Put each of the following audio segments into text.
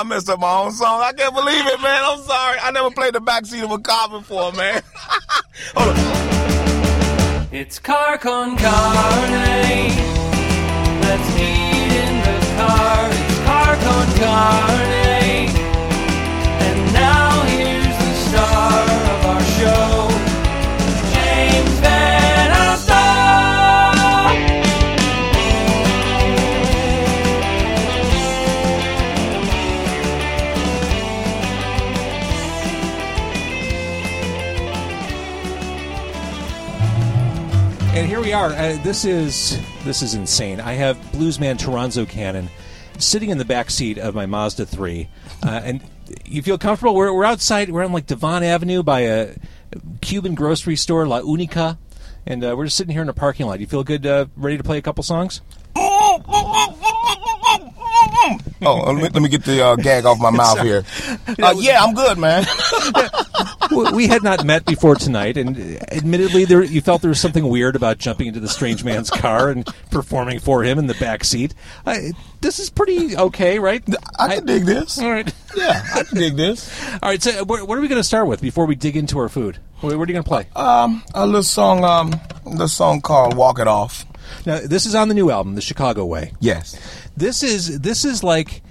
I messed up my own song. I can't believe it, man. I'm sorry. I never played the backseat of a car before, man. Hold on. It's car con carne. Let's eat in the car. It's car con carne. Here we are. Uh, this is this is insane. I have bluesman Toronzo Cannon sitting in the back seat of my Mazda 3, uh, and you feel comfortable. We're, we're outside. We're on like Devon Avenue by a Cuban grocery store, La Unica, and uh, we're just sitting here in a parking lot. You feel good? Uh, ready to play a couple songs? Oh, let me, let me get the uh, gag off my mouth here. Uh, yeah, I'm good, man. We had not met before tonight, and admittedly, there you felt there was something weird about jumping into the strange man's car and performing for him in the back seat. Uh, this is pretty okay, right? I can dig this. All right. Yeah, I can dig this. All right, so what, what are we going to start with before we dig into our food? What, what are you going to play? Um, a little song, um, the song called "Walk It Off." Now, this is on the new album, The Chicago Way. Yes. This is this is like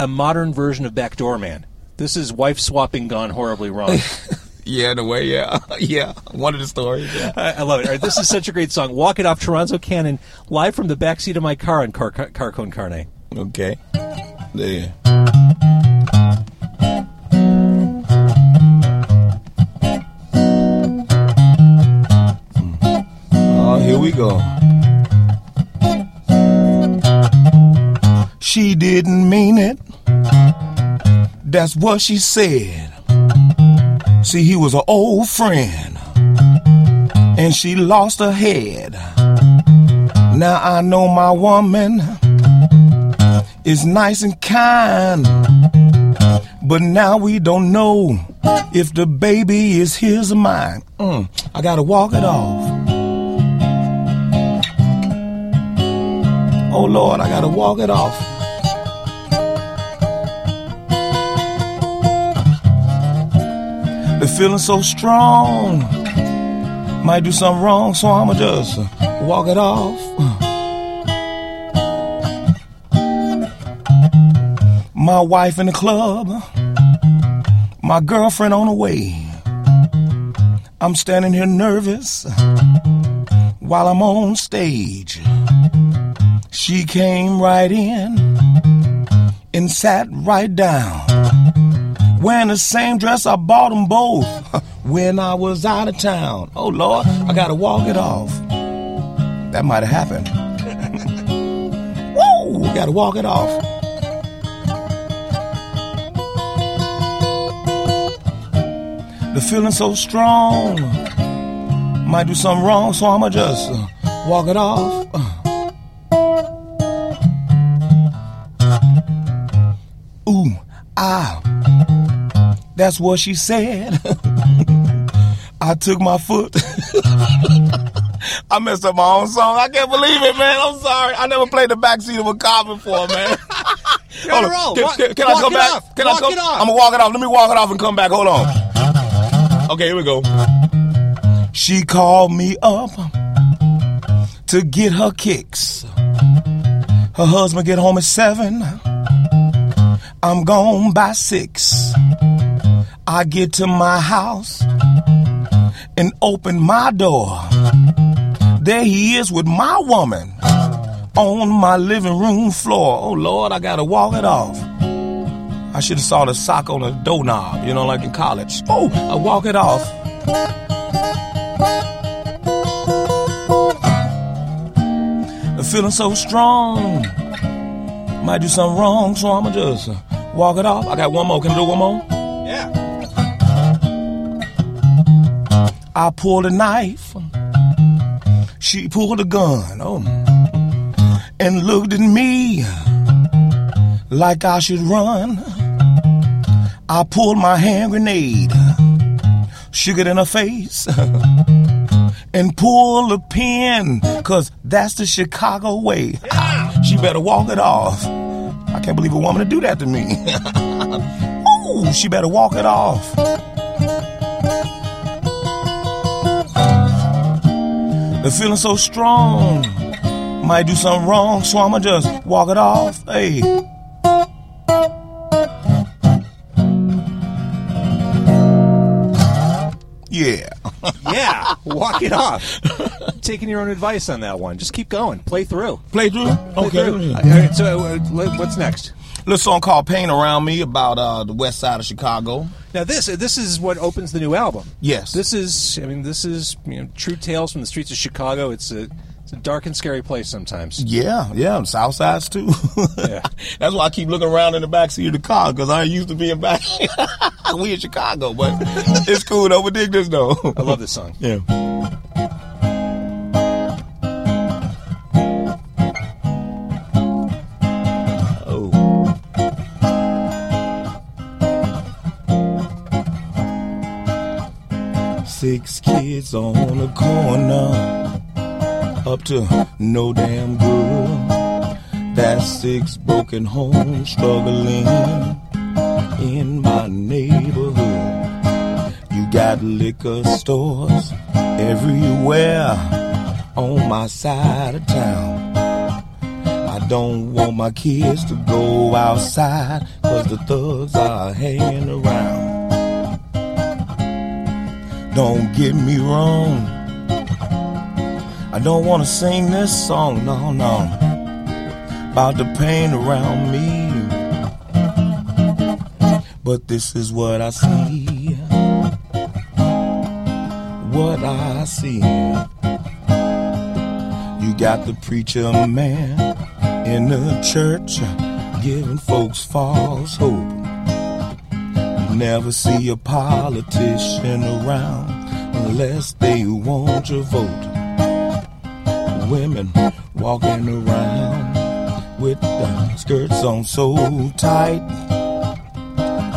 a modern version of Backdoor Man. This is wife swapping gone horribly wrong. Yeah, in a way, yeah, yeah. One of the stories. Yeah. I, I love it. All right, this is such a great song. Walk it off, Toronzo Cannon, live from the backseat of my car on Car- Car- Carcone Carne. Okay. There. Hmm. Oh, here we go. She didn't mean it. That's what she said. See, he was an old friend. And she lost her head. Now I know my woman is nice and kind. But now we don't know if the baby is his or mine. Mm, I gotta walk it off. Oh Lord, I gotta walk it off. The feeling so strong. Might do something wrong, so I'ma just walk it off. My wife in the club, my girlfriend on the way. I'm standing here nervous while I'm on stage. She came right in and sat right down. Wearing the same dress I bought them both when I was out of town. Oh Lord, I gotta walk it off. That might have happened. Woo! Gotta walk it off. The feeling so strong. Might do something wrong, so I'ma just uh, walk it off. That's what she said. I took my foot. I messed up my own song. I can't believe it, man. I'm sorry. I never played the backseat of a car before, man. Hold on. Can, can- can I come back? off. Can Walk I come? I'm gonna walk it off. Let me walk it off and come back. Hold on. Okay, here we go. She called me up to get her kicks. Her husband get home at seven. I'm gone by six. I get to my house and open my door. There he is with my woman on my living room floor. Oh Lord, I gotta walk it off. I should have saw the sock on the doorknob, you know, like in college. Oh, I walk it off. The feeling so strong. Might do something wrong, so I'ma just walk it off. I got one more. Can I do one more? I pulled a knife. She pulled a gun. Oh. And looked at me like I should run. I pulled my hand grenade, shook it in her face, and pulled a pin, cause that's the Chicago way. She better walk it off. I can't believe a woman to do that to me. Ooh, she better walk it off. The feeling so strong, might do something wrong, so I'ma just walk it off. Hey. Yeah. Yeah, walk it off. Taking your own advice on that one. Just keep going. Play through. Play through? Play Okay. through. All right, so uh, what's next? Little song called Pain Around Me about uh, the west side of Chicago. Now this this is what opens the new album. Yes. This is I mean this is you know true tales from the streets of Chicago. It's a it's a dark and scary place sometimes. Yeah, yeah, South Sides too. Yeah. That's why I keep looking around in the back seat of the car because I used to being back. we in Chicago, but it's cool though. We dig this though. I love this song. Yeah. Six kids on the corner, up to no damn good. That's six broken homes struggling in my neighborhood. You got liquor stores everywhere on my side of town. I don't want my kids to go outside cause the thugs are hanging around. Don't get me wrong. I don't want to sing this song, no, no. About the pain around me. But this is what I see. What I see. You got the preacher man in the church giving folks false hope. Never see a politician around unless they want your vote. Women walking around with the skirts on so tight.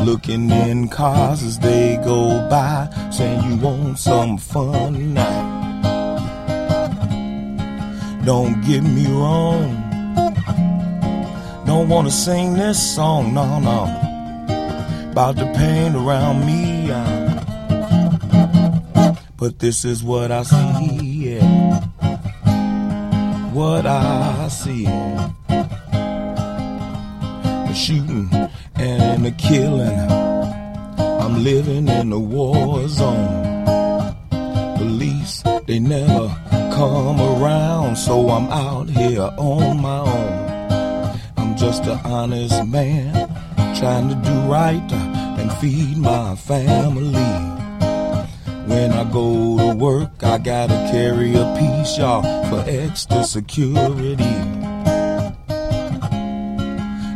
Looking in cars as they go by, saying you want some fun tonight. Don't get me wrong. Don't wanna sing this song, no, no. About the pain around me. But this is what I see, yeah. What I see. The shooting and the killing. I'm living in a war zone. Police, they never come around, so I'm out here on my own. I'm just an honest man, trying to do right and feed my family. When I go to work, I gotta carry a piece, y'all, for extra security.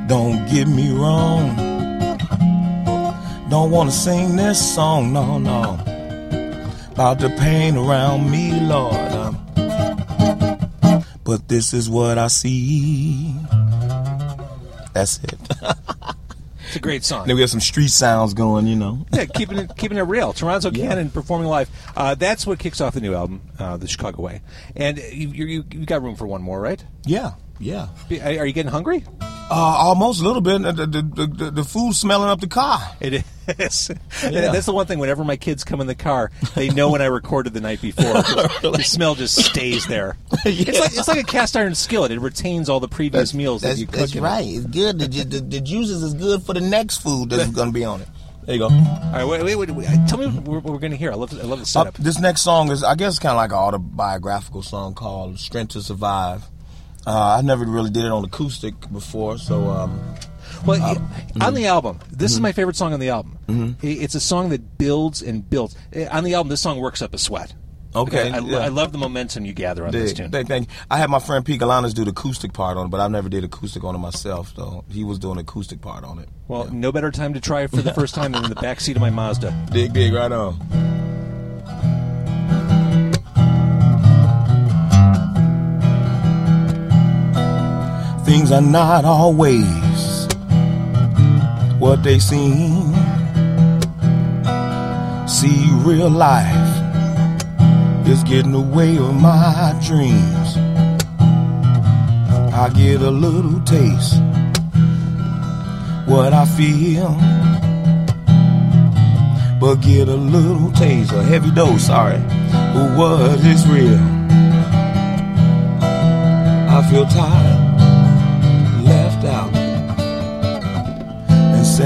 Don't get me wrong. Don't wanna sing this song, no, no. About the pain around me, Lord. um, But this is what I see. That's it. It's a great song. then we have some street sounds going, you know. yeah, keeping it keeping it real. Toronzo Cannon performing live. Uh, that's what kicks off the new album, uh, the Chicago Way. And you, you you got room for one more, right? Yeah, yeah. Are you getting hungry? Uh, almost a little bit. The, the, the, the, the food's smelling up the car. It is. Yeah. That's the one thing. Whenever my kids come in the car, they know when I recorded the night before. The smell just stays there. It's like it's like a cast iron skillet. It retains all the previous meals that you cook. That's right. It's good. The, the, the juices is good for the next food that's going to be on it. There you go. All right, wait, wait, wait, wait. Tell me what we're, we're going to hear. I love I love the Uh, setup. this next song is, I guess, kind of like an autobiographical song called "Strength to Survive." Uh, I never really did it on acoustic before, so um, Well, y- on the album, this is my favorite song on the album. I- It's a song that builds and builds. Eh, On the album, this song works up a sweat. Okay, I, yeah. I love the momentum you gather on this tune. thank you. I had my friend Pete Galanis do the acoustic part on it, but I never did acoustic on it myself. So he was doing the acoustic part on it. Well, no better time to try it for the first time than in the back seat of my Mazda. Dig, dig, right on. Things are not always what they seem. See, real life is getting away with my dreams. I get a little taste, what I feel. But get a little taste, a heavy dose, sorry, of what is real. I feel tired,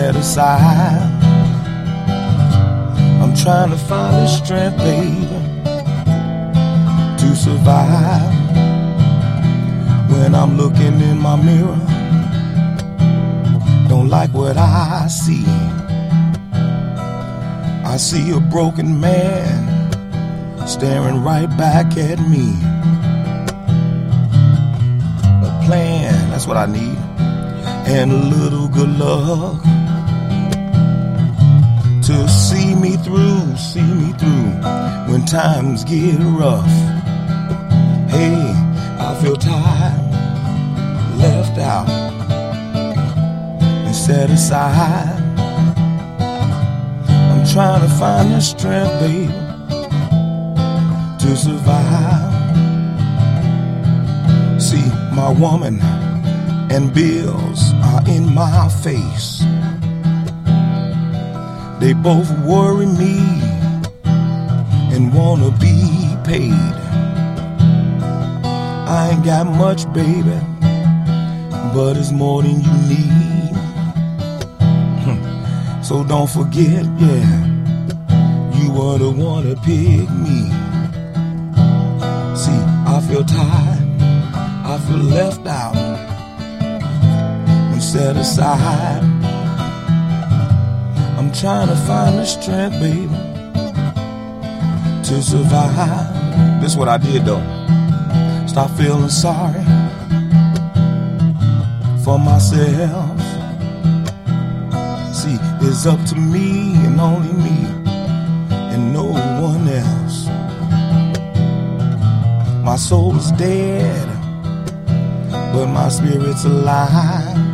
set aside. I'm trying to find the strength, baby, to survive. When I'm looking in my mirror, don't like what I see. I see a broken man staring right back at me. A plan, that's what I need, and a little good luck to see me through, see me through when times get rough. Hey, I feel tired, left out, and set aside. I'm trying to find the strength, baby, to survive. See, my woman and bills are in my face. They both worry me and wanna be paid. I ain't got much, baby, but it's more than you need. Hmm. So don't forget, yeah, you were the one to pick me. See, I feel tired, I feel left out and set aside. Trying to find the strength, baby, to survive. This is what I did though. Stop feeling sorry for myself. See, it's up to me and only me and no one else. My soul is dead, but my spirit's alive.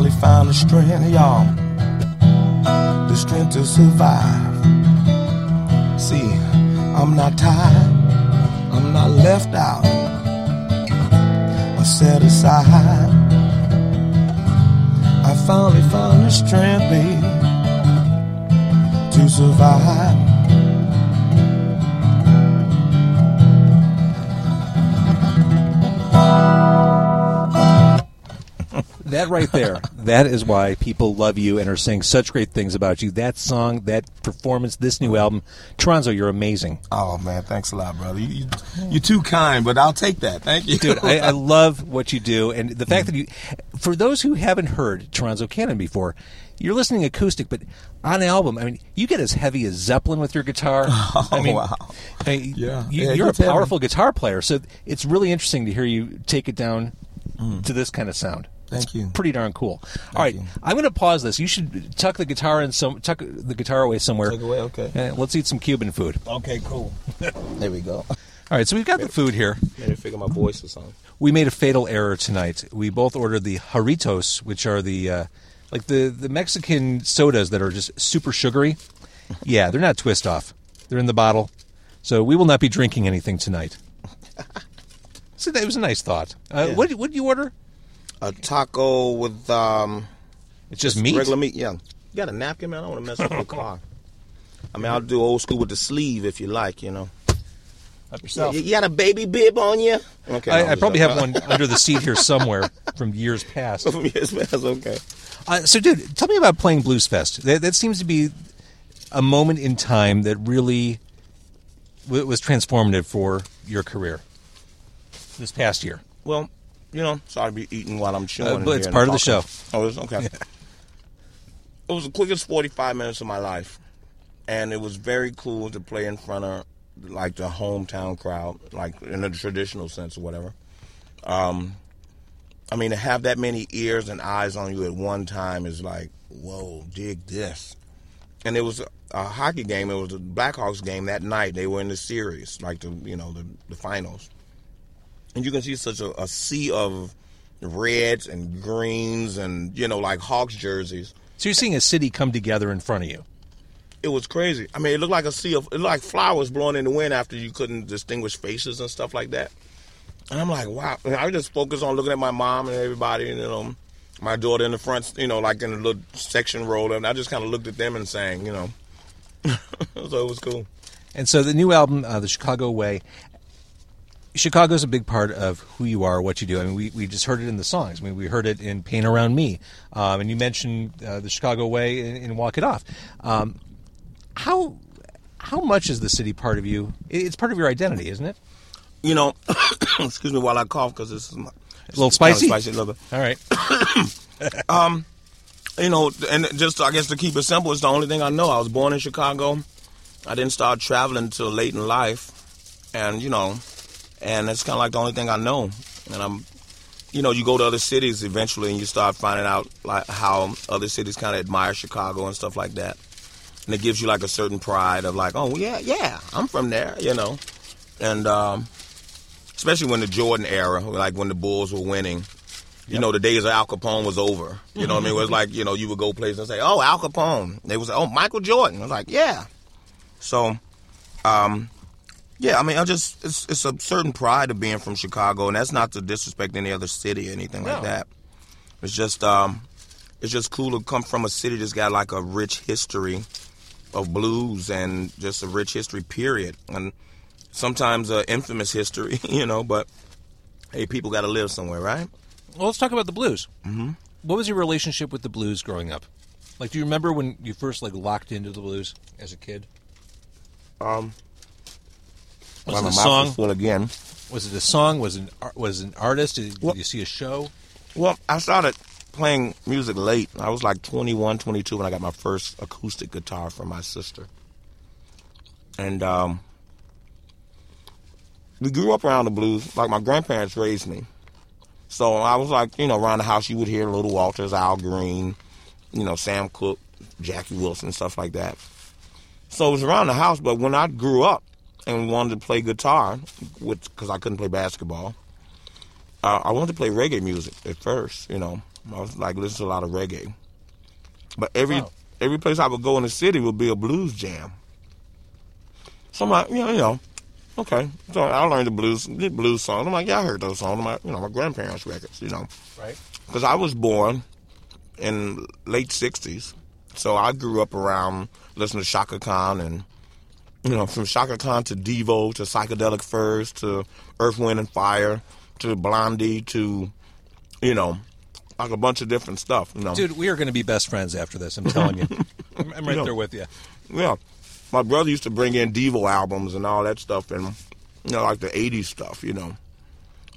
I finally found the strength, y'all. The strength to survive. See, I'm not tired. I'm not left out or set aside. I finally found the strength, baby, to survive. That right there, that is why people love you and are saying such great things about you. That song, that performance, this new album, Tronzo, you're amazing. Oh man, thanks a lot, brother. You, you, you're too kind, but I'll take that. Thank you, Dude, I, I love what you do, and the fact that you, for those who haven't heard Tronzo Cannon before, you're listening acoustic, but on album, I mean, you get as heavy as Zeppelin with your guitar. Oh, I mean, Oh, wow. I Yeah. You, yeah, you're a gets heavy. powerful guitar player, so it's really interesting to hear you take it down mm. to this kind of sound. Thank It's you. Pretty darn cool. All right, you. I'm going to pause this. You should tuck the guitar in some, tuck the guitar away somewhere. Tuck away, okay. Uh, let's eat some Cuban food. Okay, cool. there we go. All right, so we've got the food here. Maybe figure my voice or something. we made a fatal error tonight. We both ordered the Jarritos, which are the uh, like the the Mexican sodas that are just super sugary. Yeah, they're not twist off. They're in the bottle. So we will not be drinking anything tonight. So that was a nice thought. Uh, Yeah. What what did you order? A taco with um It's just meat. regular meat. Yeah. You got a napkin, man? I don't want to mess up your car. I mean, I'll do old school with the sleeve if you like. You know. Help You, you got a baby bib on you? Okay. I, I probably have one under the seat here somewhere from years past. yes, man, that's okay. Uh, so, dude, tell me about playing Blues Fest. That, that seems to be a moment in time that really w- was transformative for your career this past year. Well, you know, sorry to be eating while I'm chewing. Uh, but it's part of the show. Oh, it's okay. It was the quickest 45 minutes of my life, and it was very cool to play in front of like the hometown crowd, like in a traditional sense or whatever. Um, I mean, to have that many ears and eyes on you at one time is like, whoa, dig this. And it was a, a hockey game. It was a Blackhawks game that night. They were in the series, like the you know the the finals and you can see such a, a sea of reds and greens and you know like Hawks jerseys. So you're seeing a city come together in front of you. It was crazy. I mean, it looked like a sea of it like flowers blowing in the wind after you couldn't distinguish faces and stuff like that. And I'm like, wow. And I just focused on looking at my mom and everybody, and you know, my daughter in the front, you know, like in the little section row, and I just kind of looked at them and sang, you know. so it was cool. And so the new album, uh, The Chicago Way, Chicago's a big part of who you are, what you do. I mean, we, we just heard it in the songs. I mean, we heard it in Pain Around Me. Um, and you mentioned uh, the Chicago Way in, in Walk It Off. Um, how how much is the city part of you? It's part of your identity, isn't it? You know, excuse me while I cough because this is my, A little spicy? spicy a little bit. All right. you know, and just I guess to keep it simple, it's the only thing I know. I was born in Chicago. I didn't start traveling until late in life, and you know, and it's kind of like the only thing I know. And I'm, you know, you go to other cities eventually, and you start finding out like how other cities kind of admire Chicago and stuff like that, and it gives you like a certain pride of like, oh yeah, yeah, I'm from there, you know, and um, especially when the Jordan era, like when the Bulls were winning. You know, the days of Al Capone was over. You know what I mean? It was like, you know, you would go places and say, oh, Al Capone. They would say, oh, Michael Jordan. I was like, yeah. So, um, yeah, I mean, I just, it's, it's a certain pride of being from Chicago, and that's not to disrespect any other city or anything like that. It's just, um, it's just cool to come from a city that's got like a rich history of blues and just a rich history, period. And sometimes uh, infamous history, you know, but hey, people got to live somewhere, right? Well, let's talk about the blues. Mm-hmm. What was your relationship with the blues growing up? Like, do you remember when you first like locked into the blues as a kid? Um, Was it a song? again. Was it a song? Was it an was it an artist? Did, did Well- you see a show? Well, I started playing music late. I was like 21, 22 when I got my first acoustic guitar from my sister. And um, we grew up around the blues. Like my grandparents raised me. So I was like, you know, around the house you would hear Little Walters, Al Green, you know, Sam Cooke, Jackie Wilson, stuff like that. So it was around the house, but when I grew up and wanted to play guitar, which because I couldn't play basketball, uh, I wanted to play reggae music at first. You know, I was like listening to a lot of reggae. But every Wow. every place I would go in the city would be a blues jam. So I'm like, you know, you know, okay. So I learned the blues, the blues songs. I'm like, yeah, I heard those songs. My, you know, my grandparents' records. You know, Right. because I was born in late '60s, so I grew up around listening to Chaka Khan and you know from Chaka Khan to Devo to Psychedelic Furs to Earth, Wind and Fire to Blondie to you know like a bunch of different stuff. You know, Dude, we are going to be best friends after this. I'm telling you. I'm, I'm right Yeah. there with you. yeah. My brother used to bring in Devo albums and all that stuff, and you know like the '80s stuff. You know,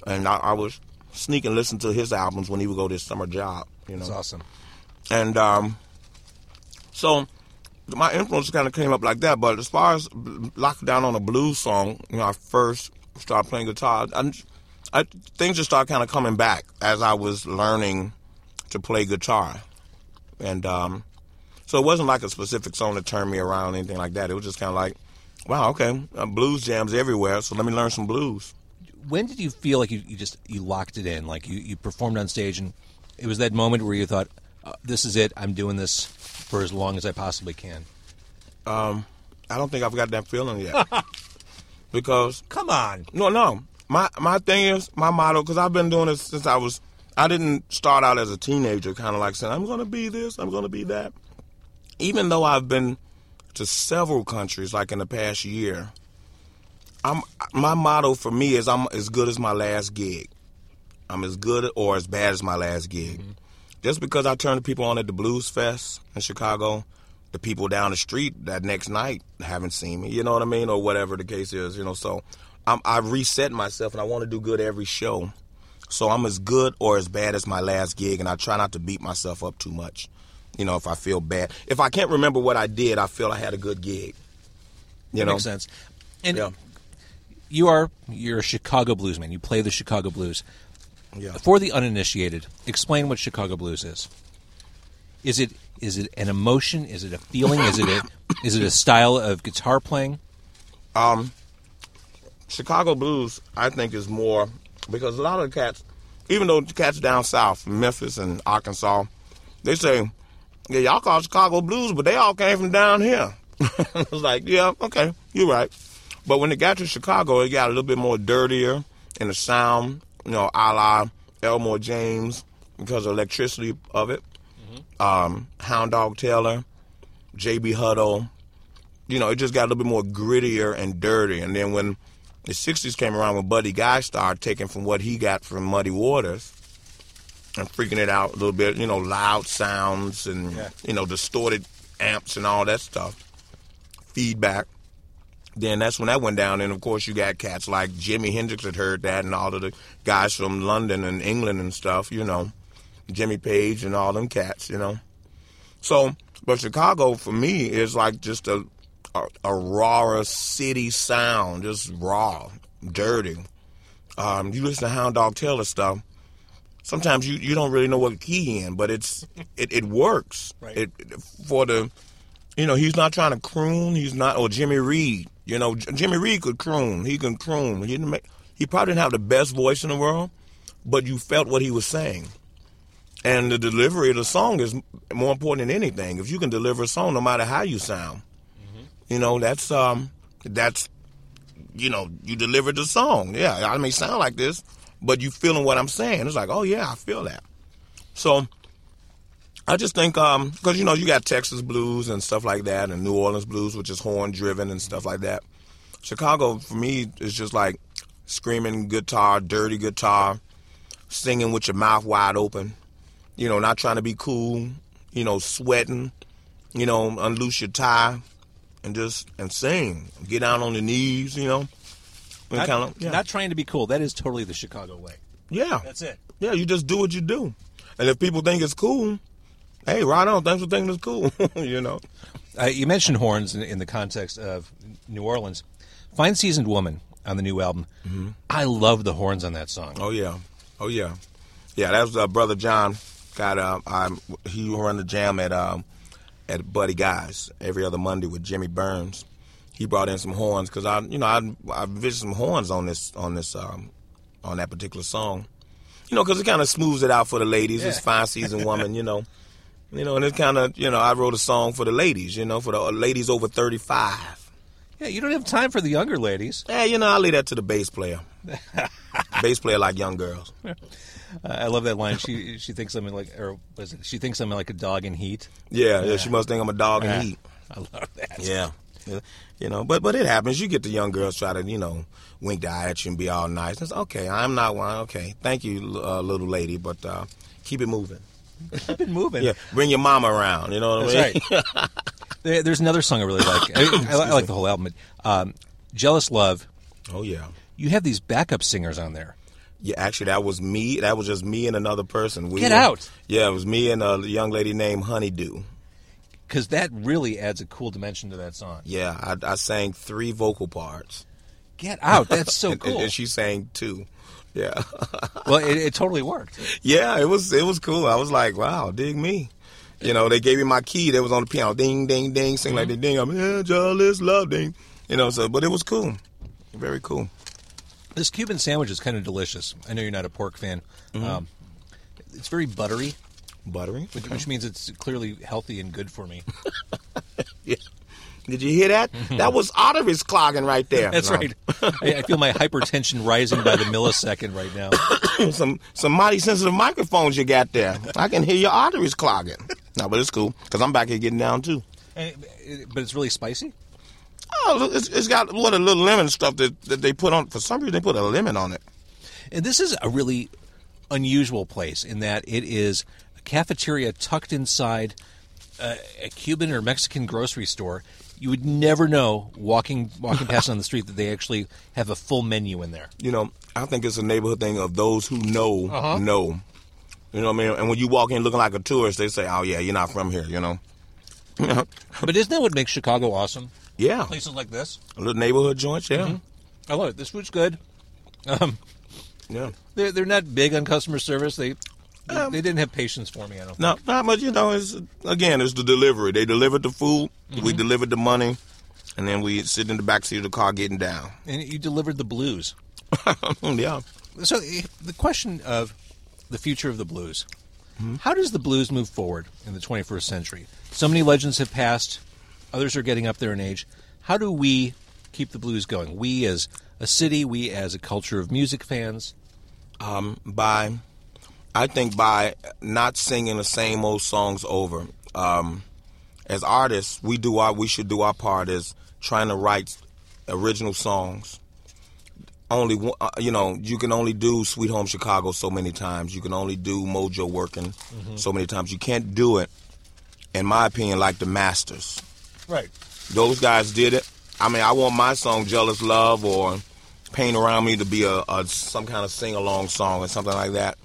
and I, I was sneaking listen to his albums when he would go to his summer job. You know, That's awesome. And um, so my influence kind of came up like that. But as far as locking down on a blues song, you know, I first started playing guitar. I, I, things just started kind of coming back as I was learning to play guitar. And um, so it wasn't like a specific song that turned me around or anything like that. It was just kind of like, wow, okay, uh, blues jams everywhere, so let me learn some blues. When did you feel like you, you just you locked it in? Like you, you performed on stage, and it was that moment where you thought, uh, "This is it. I'm doing this for as long as I possibly can." Um, I don't think I've got that feeling yet. because Come on. No, no. My my thing is my motto because I've been doing this since I was. I didn't start out as a teenager, kind of like saying I'm going to be this, I'm going to be that. Even though I've been to several countries, like in the past year, I'm my motto for me is I'm as good as my last gig. I'm as good or as bad as my last gig. Just because I turned the people on at the Blues Fest in Chicago, the people down the street that next night haven't seen me. You know what I mean, or whatever the case is. You know, so I'm, I reset myself and I want to do good every show. So I'm as good or as bad as my last gig, and I try not to beat myself up too much. You know, if I feel bad, if I can't remember what I did, I feel I had a good gig. You That know, makes sense. And Yeah. you are you're a Chicago blues man. You play the Chicago blues. Yeah. For the uninitiated, explain what Chicago blues is. Is it is it an emotion? Is it a feeling? Is it a is it a style of guitar playing? Um, Chicago blues, I think, is more because a lot of the cats, even though the cats down south, Memphis and Arkansas, they say, "Yeah, y'all call Chicago blues, but they all came from down here." I was like, "Yeah, okay, you're right." But when it got to Chicago, it got a little bit more dirtier in the sound, you know, a la Elmore James, because of electricity of it. Um, Hound Dog Taylor, J.B. Hutto. You know, it just got a little bit more grittier and dirty. And then when the '60s came around, when Buddy Guy started taking from what he got from Muddy Waters and freaking it out a little bit, you know, loud sounds and Yeah. you know distorted amps and all that stuff, feedback then that's when that went down. And of course, you got cats like Jimi Hendrix had heard that, and all of the guys from London and England and stuff, you know, Jimmy Page and all them cats, you know. So, but Chicago for me is like just a a, a rawer city sound, just raw, dirty. Um, you listen to Hound Dog Taylor stuff. Sometimes you, you don't really know what key in, but it's it, it works. Right. It for the you know, he's not trying to croon. He's not, or Jimmy Reed. You know, Jimmy Reed could croon. He can croon. He make. He probably didn't have the best voice in the world, but you felt what he was saying. And the delivery of the song is more important than anything. If you can deliver a song, no matter how you sound, you know that's um that's you know you delivered the song. Yeah, I may sound like this, but you feeling what I'm saying. It's like, oh yeah, I feel that. So I just think um because you know you got Texas blues and stuff like that, and New Orleans blues, which is horn driven and stuff like that. Chicago for me is just like screaming guitar, dirty guitar, singing with your mouth wide open. You know, not trying to be cool. You know, sweating. You know, unloose your tie and just and sing. Get down on your knees. You know, Not, kinda- yeah. not trying to be cool. That is totally the Chicago way. yeah. That's it. Yeah, you just do what you do. And if people think it's cool, hey, right on. Thanks for thinking it's cool. you know. Uh, you mentioned horns in, in the context of New Orleans. Fine Seasoned Woman on the new album. I love the horns on that song. Oh yeah. Oh yeah. Yeah, that was uh, brother John. Got uh, um, he run the jam at um, at Buddy Guy's every other Monday with Jimmy Burns. He brought in some horns because I, you know, I I visited some horns on this on this um, on that particular song. You know, because it kind of smooths it out for the ladies. It's Yeah. fine season woman. You know. You know, and it's kind of, you know, I wrote a song for the ladies, you know, for the ladies over 35. Yeah, you don't have time for the younger ladies. Yeah, you know, I leave that to the bass player. bass player like young girls. Uh, I love that line. She she thinks I'm like, or was it? She thinks I'm like a dog in heat. Yeah, yeah, she must think I'm a dog in heat. I love that. Yeah. Yeah. You know, but but it happens. You get the young girls try to, you know, wink the eye at you and be all nice. It's okay. I'm not one. Okay, thank you, uh, little lady, but uh, keep it moving. I've been moving. Yeah, bring your mom around. You know what I mean? That's right. There- There's another song I really like. I, I, I like the whole album. But, um, Jealous Love. oh yeah. You have these backup singers on there. Yeah, actually, that was me. That was just me and another person. We Get were- out. Yeah, it was me and a young lady named Honeydew. because that really adds a cool dimension to that song. Yeah, I, I sang three vocal parts. Get out! That's so and, cool. and she sang two. Yeah, well, it, it totally worked. yeah, it was it was cool. I was like, wow, dig me. You know, they gave me my key. That was on the piano, ding, ding, ding, sing like the ding. I'm yeah, jealous, love, ding. You know, so but it was cool, very cool. This Cuban sandwich is kind of delicious. I know you're not a pork fan. Um, it's very buttery, Buttery. which, which means it's clearly healthy and good for me. Yeah. Did you hear that? That was arteries clogging right there. That's No. right. I, I feel my hypertension rising by the millisecond right now. some some mighty sensitive microphones you got there. I can hear your arteries clogging. No, but it's cool because I'm back here getting down too. But it's really spicy. Oh, it's, it's got what a little lemon stuff that, that they put on. For some reason, they put a lemon on it. And this is a really unusual place in that it is a cafeteria tucked inside uh, a Cuban or Mexican grocery store. You would never know walking walking past on the street that they actually have a full menu in there. You know, I think it's a neighborhood thing of those who know Uh-huh. know. You know what I mean? And when you walk in looking like a tourist, they say, "Oh yeah, you're not from here." You know? But isn't that what makes Chicago awesome? yeah, Places like this. a little neighborhood joints. Yeah, Mm-hmm. I love it. This food's good. Um, yeah. they're they're not big on customer service. They they, they didn't have patience for me. I don't. No, not much. You know, it's again, it's the delivery. They delivered the food, Mm-hmm. we delivered the money, and then we sit in the back seat of the car getting down. And you delivered the blues. yeah. So eh, the question of the future of the blues. How does the blues move forward in the 21st century? So many legends have passed, others are getting up there in age. How do we keep the blues going? We as a city, we as a culture of music fans. um, by I think by not singing the same old songs over. Um, as artists, we do our we should do our part as trying to write original songs. Only uh, you know you can only do Sweet Home Chicago so many times. You can only do Mojo Working so many times. You can't do it, in my opinion, like the Masters. Right. Those guys did it. I mean, I want my song "Jealous Love" or "Pain Around Me" to be a, a some kind of sing along song or something like that.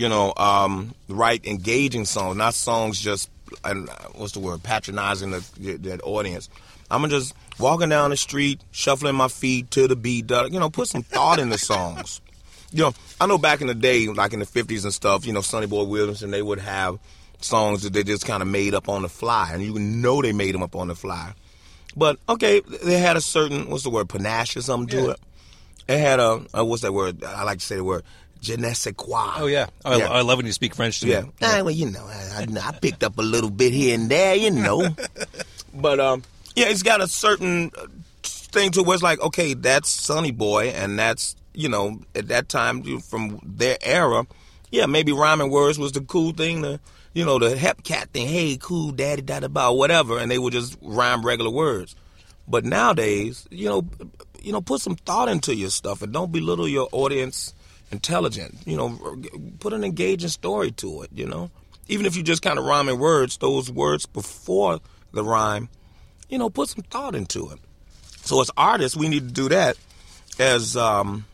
You know, um, write engaging songs, not songs just and uh, what's the word patronizing the, that audience. I'm just walking down the street, shuffling my feet to the beat. You know, put some thought in the songs. You know, I know back in the day, like in the '50s and stuff. You know, Sonny Boy Williamson, they would have songs that they just kind of made up on the fly, and you know they made them up on the fly. But okay, they had a certain what's the word panache or something to Yeah. it. It had a, a what's that word? I like to say the word je ne sais quoi. Oh yeah. Oh, I, Yeah. I love when you speak French to Yeah. me. Ah, well, you know, I, I, I picked up a little bit here and there, you know. but um, yeah, it's got a certain uh, thing to it where it's like, okay, that's Sonny Boy, and that's you know, at that time from their era, yeah, maybe rhyming words was the cool thing to. You know the hep cat thing, hey, cool, daddy, da da ba, whatever, and they would just rhyme regular words. But nowadays, you know, you know, put some thought into your stuff and don't belittle your audience intelligent. You know, put an engaging story to it. You know, even if you just kind of rhyming words, those words before the rhyme, you know, put some thought into it. So as artists, we need to do that. As um,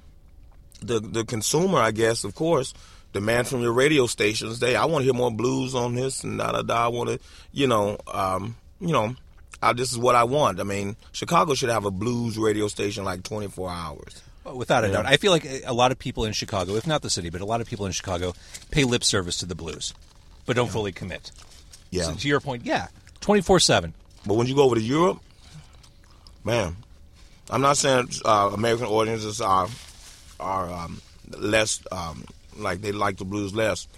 the the consumer, I guess, of course, demand from your radio stations. They, I want to hear more blues on this and da da da. I want to, you know, um, you know, I, this is what I want. I mean, Chicago should have a blues radio station like twenty four hours. Without a doubt. I feel like a lot of people in Chicago, if not the city, but a lot of people in Chicago pay lip service to the blues, but don't fully commit. Yeah. So to your point, yeah, twenty four seven. But when you go over to Europe, man, I'm not saying uh, American audiences are are um, less um, like they like the blues less,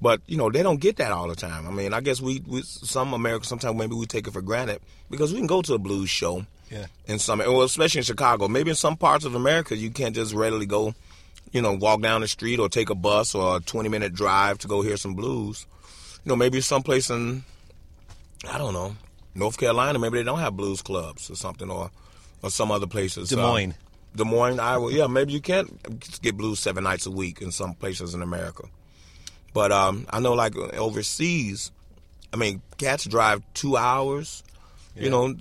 but you know they don't get that all the time. I mean, I guess we, we some Americans sometimes maybe we take it for granted because we can go to a blues show. Yeah. In some, well, especially in Chicago, maybe in some parts of America, you can't just readily go, you know, walk down the street or take a bus or a 20 minute drive to go hear some blues. You know, maybe someplace in I don't know, North Carolina, maybe they don't have blues clubs or something, or or some other places. Des Moines. Uh, Des Moines, Iowa. Yeah, maybe you can't get blues seven nights a week in some places in America. But um, I know, like overseas, I mean, cats drive two hours. You know,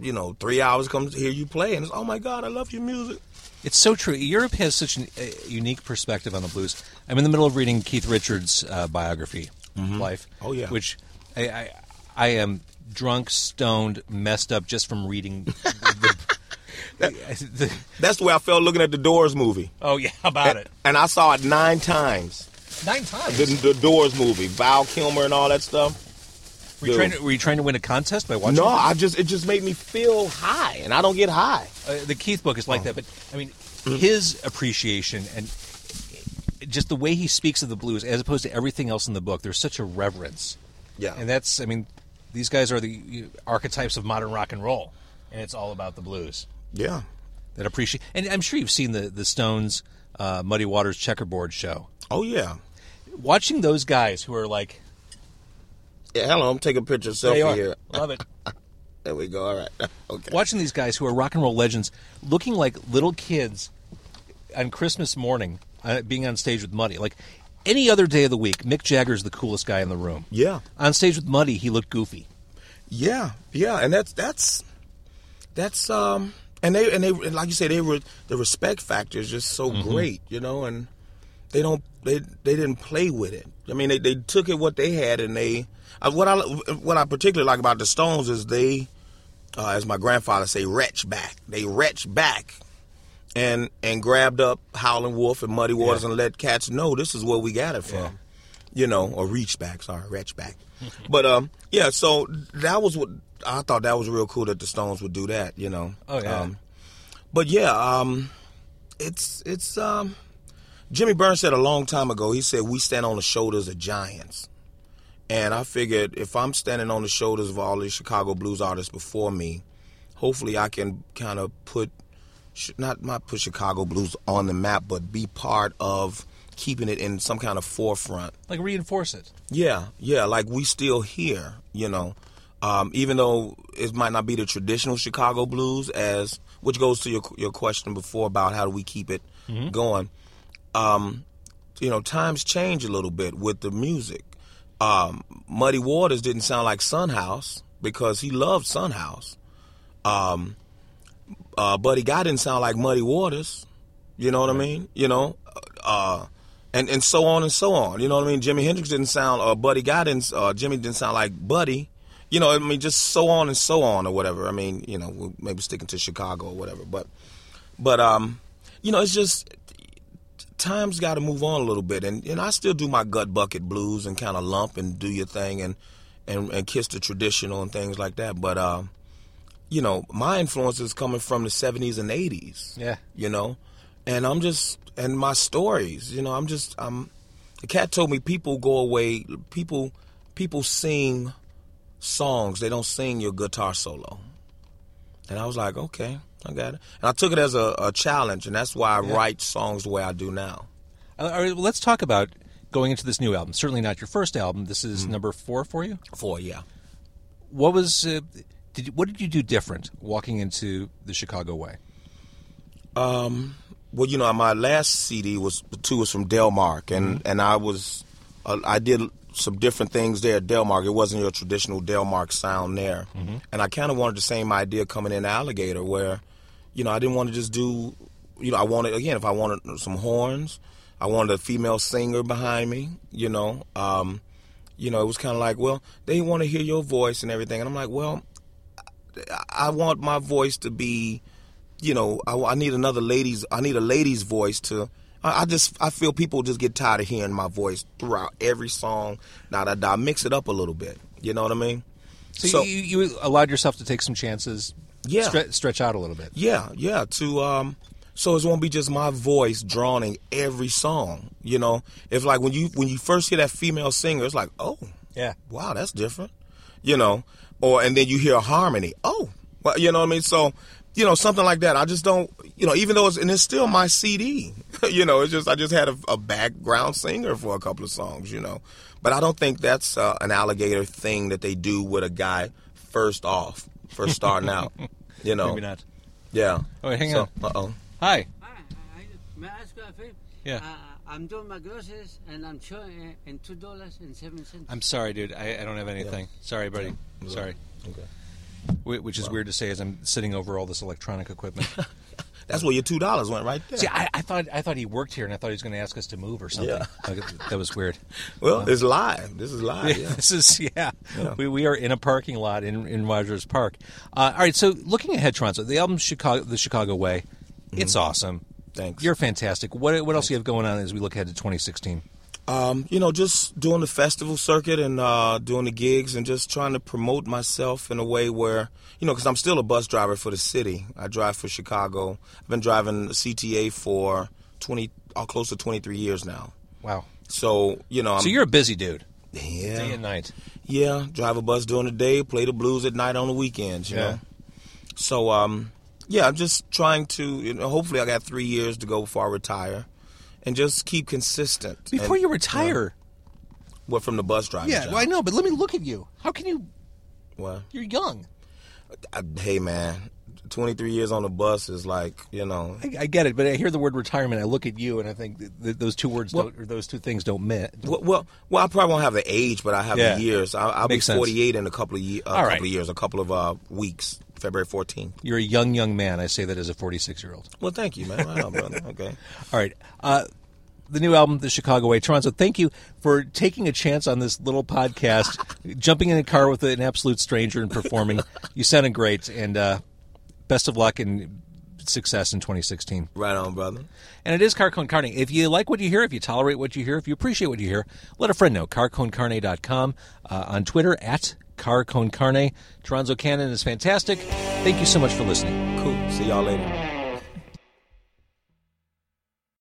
you know, three hours comes to hear you play, and it's oh my god, I love your music. It's so true. Europe has such a unique perspective on the blues. I'm in the middle of reading Keith Richards' uh, biography, Life. Oh, yeah. which I, I I am drunk, stoned, messed up just from reading. the, the- That's the way I felt looking at the Doors movie. oh yeah, about it? And I saw it nine times. Nine times. The, the Doors movie, Val Kilmer and all that stuff. Were, you trying to, were you trying to win a contest by watching? No. I just it just made me feel high, and I don't get high. Uh, the Keith book is Oh. like that, but I mean, Mm. his appreciation and just the way he speaks of the blues, as opposed to everything else in the book, there's such a reverence. Yeah. and that's I mean, these guys are the archetypes of modern rock and roll, and it's all about the blues Yeah. that appreciate. And I'm sure you've seen the the Stones, uh, Muddy Waters checkerboard show. Oh yeah. Watching those guys who are like, Yeah. Hello, I'm taking a picture selfie here. love it. There we go. All right. Okay. watching these guys who are rock and roll legends looking like little kids on Christmas morning uh, being on stage with Muddy. Like any other day of the week, Mick Jagger's the coolest guy in the room. Yeah. On stage with Muddy, he looked goofy. Yeah. Yeah. And that's that's that's um and they and they and like you say they were the respect factor is just so great, you know, and they don't they they didn't play with it. I mean, they they took it what they had and they uh, what I what I particularly like about the Stones is they uh, as my grandfather say retch back. They retch back and and grabbed up Howlin' Wolf and Muddy Waters Yeah. and let cats know this is where we got it from. Yeah. You know, or reach back, sorry, retch back. but um yeah, so that was what I thought that was real cool that the Stones would do that, you know. Oh, yeah. Um, but yeah, um it's it's um Jimmy Burns said a long time ago, he said we stand on the shoulders of giants. And I figured if I'm standing on the shoulders of all these Chicago blues artists before me, hopefully I can kind of put not not put Chicago blues on the map, but be part of keeping it in some kind of forefront. Like reinforce it. Yeah, yeah, like we still here, you know. Um, even though it might not be the traditional Chicago blues, as which goes to your your question before about how do we keep it going. Um, you know, times change a little bit with the music. Um, Muddy Waters didn't sound like Sun House because he loved Sun House. Um, uh, Buddy Guy didn't sound like Muddy Waters. You know what I mean? You know, uh, and and so on and so on. You know what I mean? Jimi Hendrix didn't sound, uh, Buddy Guy didn't, uh, Jimmy didn't sound like Buddy. You know, I mean, just so on and so on or whatever. I mean, you know, maybe sticking to Chicago or whatever, but, but um, you know, it's just times got to move on a little bit, and and I still do my gut bucket blues and kind of lump and do your thing and and and kiss the traditional and things like that. But uh, you know, my influence is coming from the '70s and '80s. Yeah. you know, and I'm just and my stories. You know, I'm just I'm. The cat told me people go away. People people sing songs. They don't sing your guitar solo. And I was like, okay, I got it. And I took it as a, a challenge, and that's why I write songs the way I do now. Uh, All right, well, let's talk about going into this new album. Certainly not your first album. This is number four for you. Four, yeah. What was uh, did you, what did you do different walking into the Chicago way? Um, well, you know, my last CD was two was from Delmark, and and I was uh, I did some different things there at Delmark. It wasn't your traditional Delmark sound there, and I kind of wanted the same idea coming in Alligator, where you know I didn't want to just do, you know, I wanted again if I wanted some horns, I wanted a female singer behind me, you know. Um, you know, it was kind of like, well, they want to hear your voice and everything, and I'm like, well, I- want my voice to be you know, I, I need another lady's. I need a lady's voice to. I, I just I feel people just get tired of hearing my voice throughout every song. Now that I mix it up a little bit, you know what I mean? So, you, you allowed yourself to take some chances. Yeah. stre- stretch out a little bit. Yeah, yeah. To um, so it won't be just my voice drowning every song. You know, if like when you when you first hear that female singer, it's like, oh, Yeah. wow, that's different. You know, or and then you hear a harmony. Oh, well, you know what I mean. So you know something like that. I just don't. You know, even though it's and it's still my CD. you know, it's just I just had a, a background singer for a couple of songs. You know, but I don't think that's uh, an alligator thing that they do with a guy first off, first starting out. You know, Maybe not. yeah. Oh, wait, hang so, on. Uh oh. Hi. Hi, I, may I ask you a favor? Yeah. Uh, I'm doing my groceries and I'm showing uh, in two dollars and seven cents. I'm sorry, dude. I, I don't have anything. Sorry, buddy. Sorry. Okay. Which is weird to say as I'm sitting over all this electronic equipment. That's where your two dollars went right there. See, I, I thought I thought he worked here, and I thought he was going to ask us to move or something. Yeah. Like, that was weird. well, it's live. This is live. Yeah. this is yeah. Yeah. We, we are in a parking lot in in Rogers Park. Uh, all right, so looking ahead, Toronzo, the album Chicago, the Chicago Way, it's awesome. Thanks. You're fantastic. What what else do you have going on as we look ahead to 2016? Um, you know, just doing the festival circuit and uh, doing the gigs and just trying to promote myself in a way where, you know, because I'm still a bus driver for the city. I drive for Chicago. I've been driving CTA for 20, uh, close to 23 years now. Wow. So, you know, I'm, So you're a busy dude, yeah, day and night. yeah, drive a bus during the day, play the blues at night on the weekends, you Yeah. know. So, um, yeah, I'm just trying to, you know, hopefully I got three years to go before I retire and just keep consistent. Before And, you retire. What, from the bus driver? Yeah, job? well, I know, but let me look at you. How can you? What? You're young. I, hey man, 23 years on the bus is like you know. I, I get it, but I hear the word retirement. I look at you, and I think th- th- those two words Well- don't, or those two things don't met. Well, well, well, I probably won't have the age, but I have Yeah. the years. I, I'll be Makes sense. 48 in a couple of ye- a All couple right. of years, a couple of uh, weeks. February 14th. You're a young, young man. I say that as a 46 year old. Well, thank you, man. Right on, brother. Okay. All right. Uh, the new album, The Chicago Way. Toronzo, thank you for taking a chance on this little podcast, jumping in a car with an absolute stranger and performing. you sounded great, and uh, best of luck and success in 2016. Right on, brother. And it is Car Con Carne. If you like what you hear, if you tolerate what you hear, if you appreciate what you hear, let a friend know. CarConCarne.com, uh, on Twitter, at Car Con Carne. Toronzo Cannon is fantastic. Thank you so much for listening. Cool. See y'all later.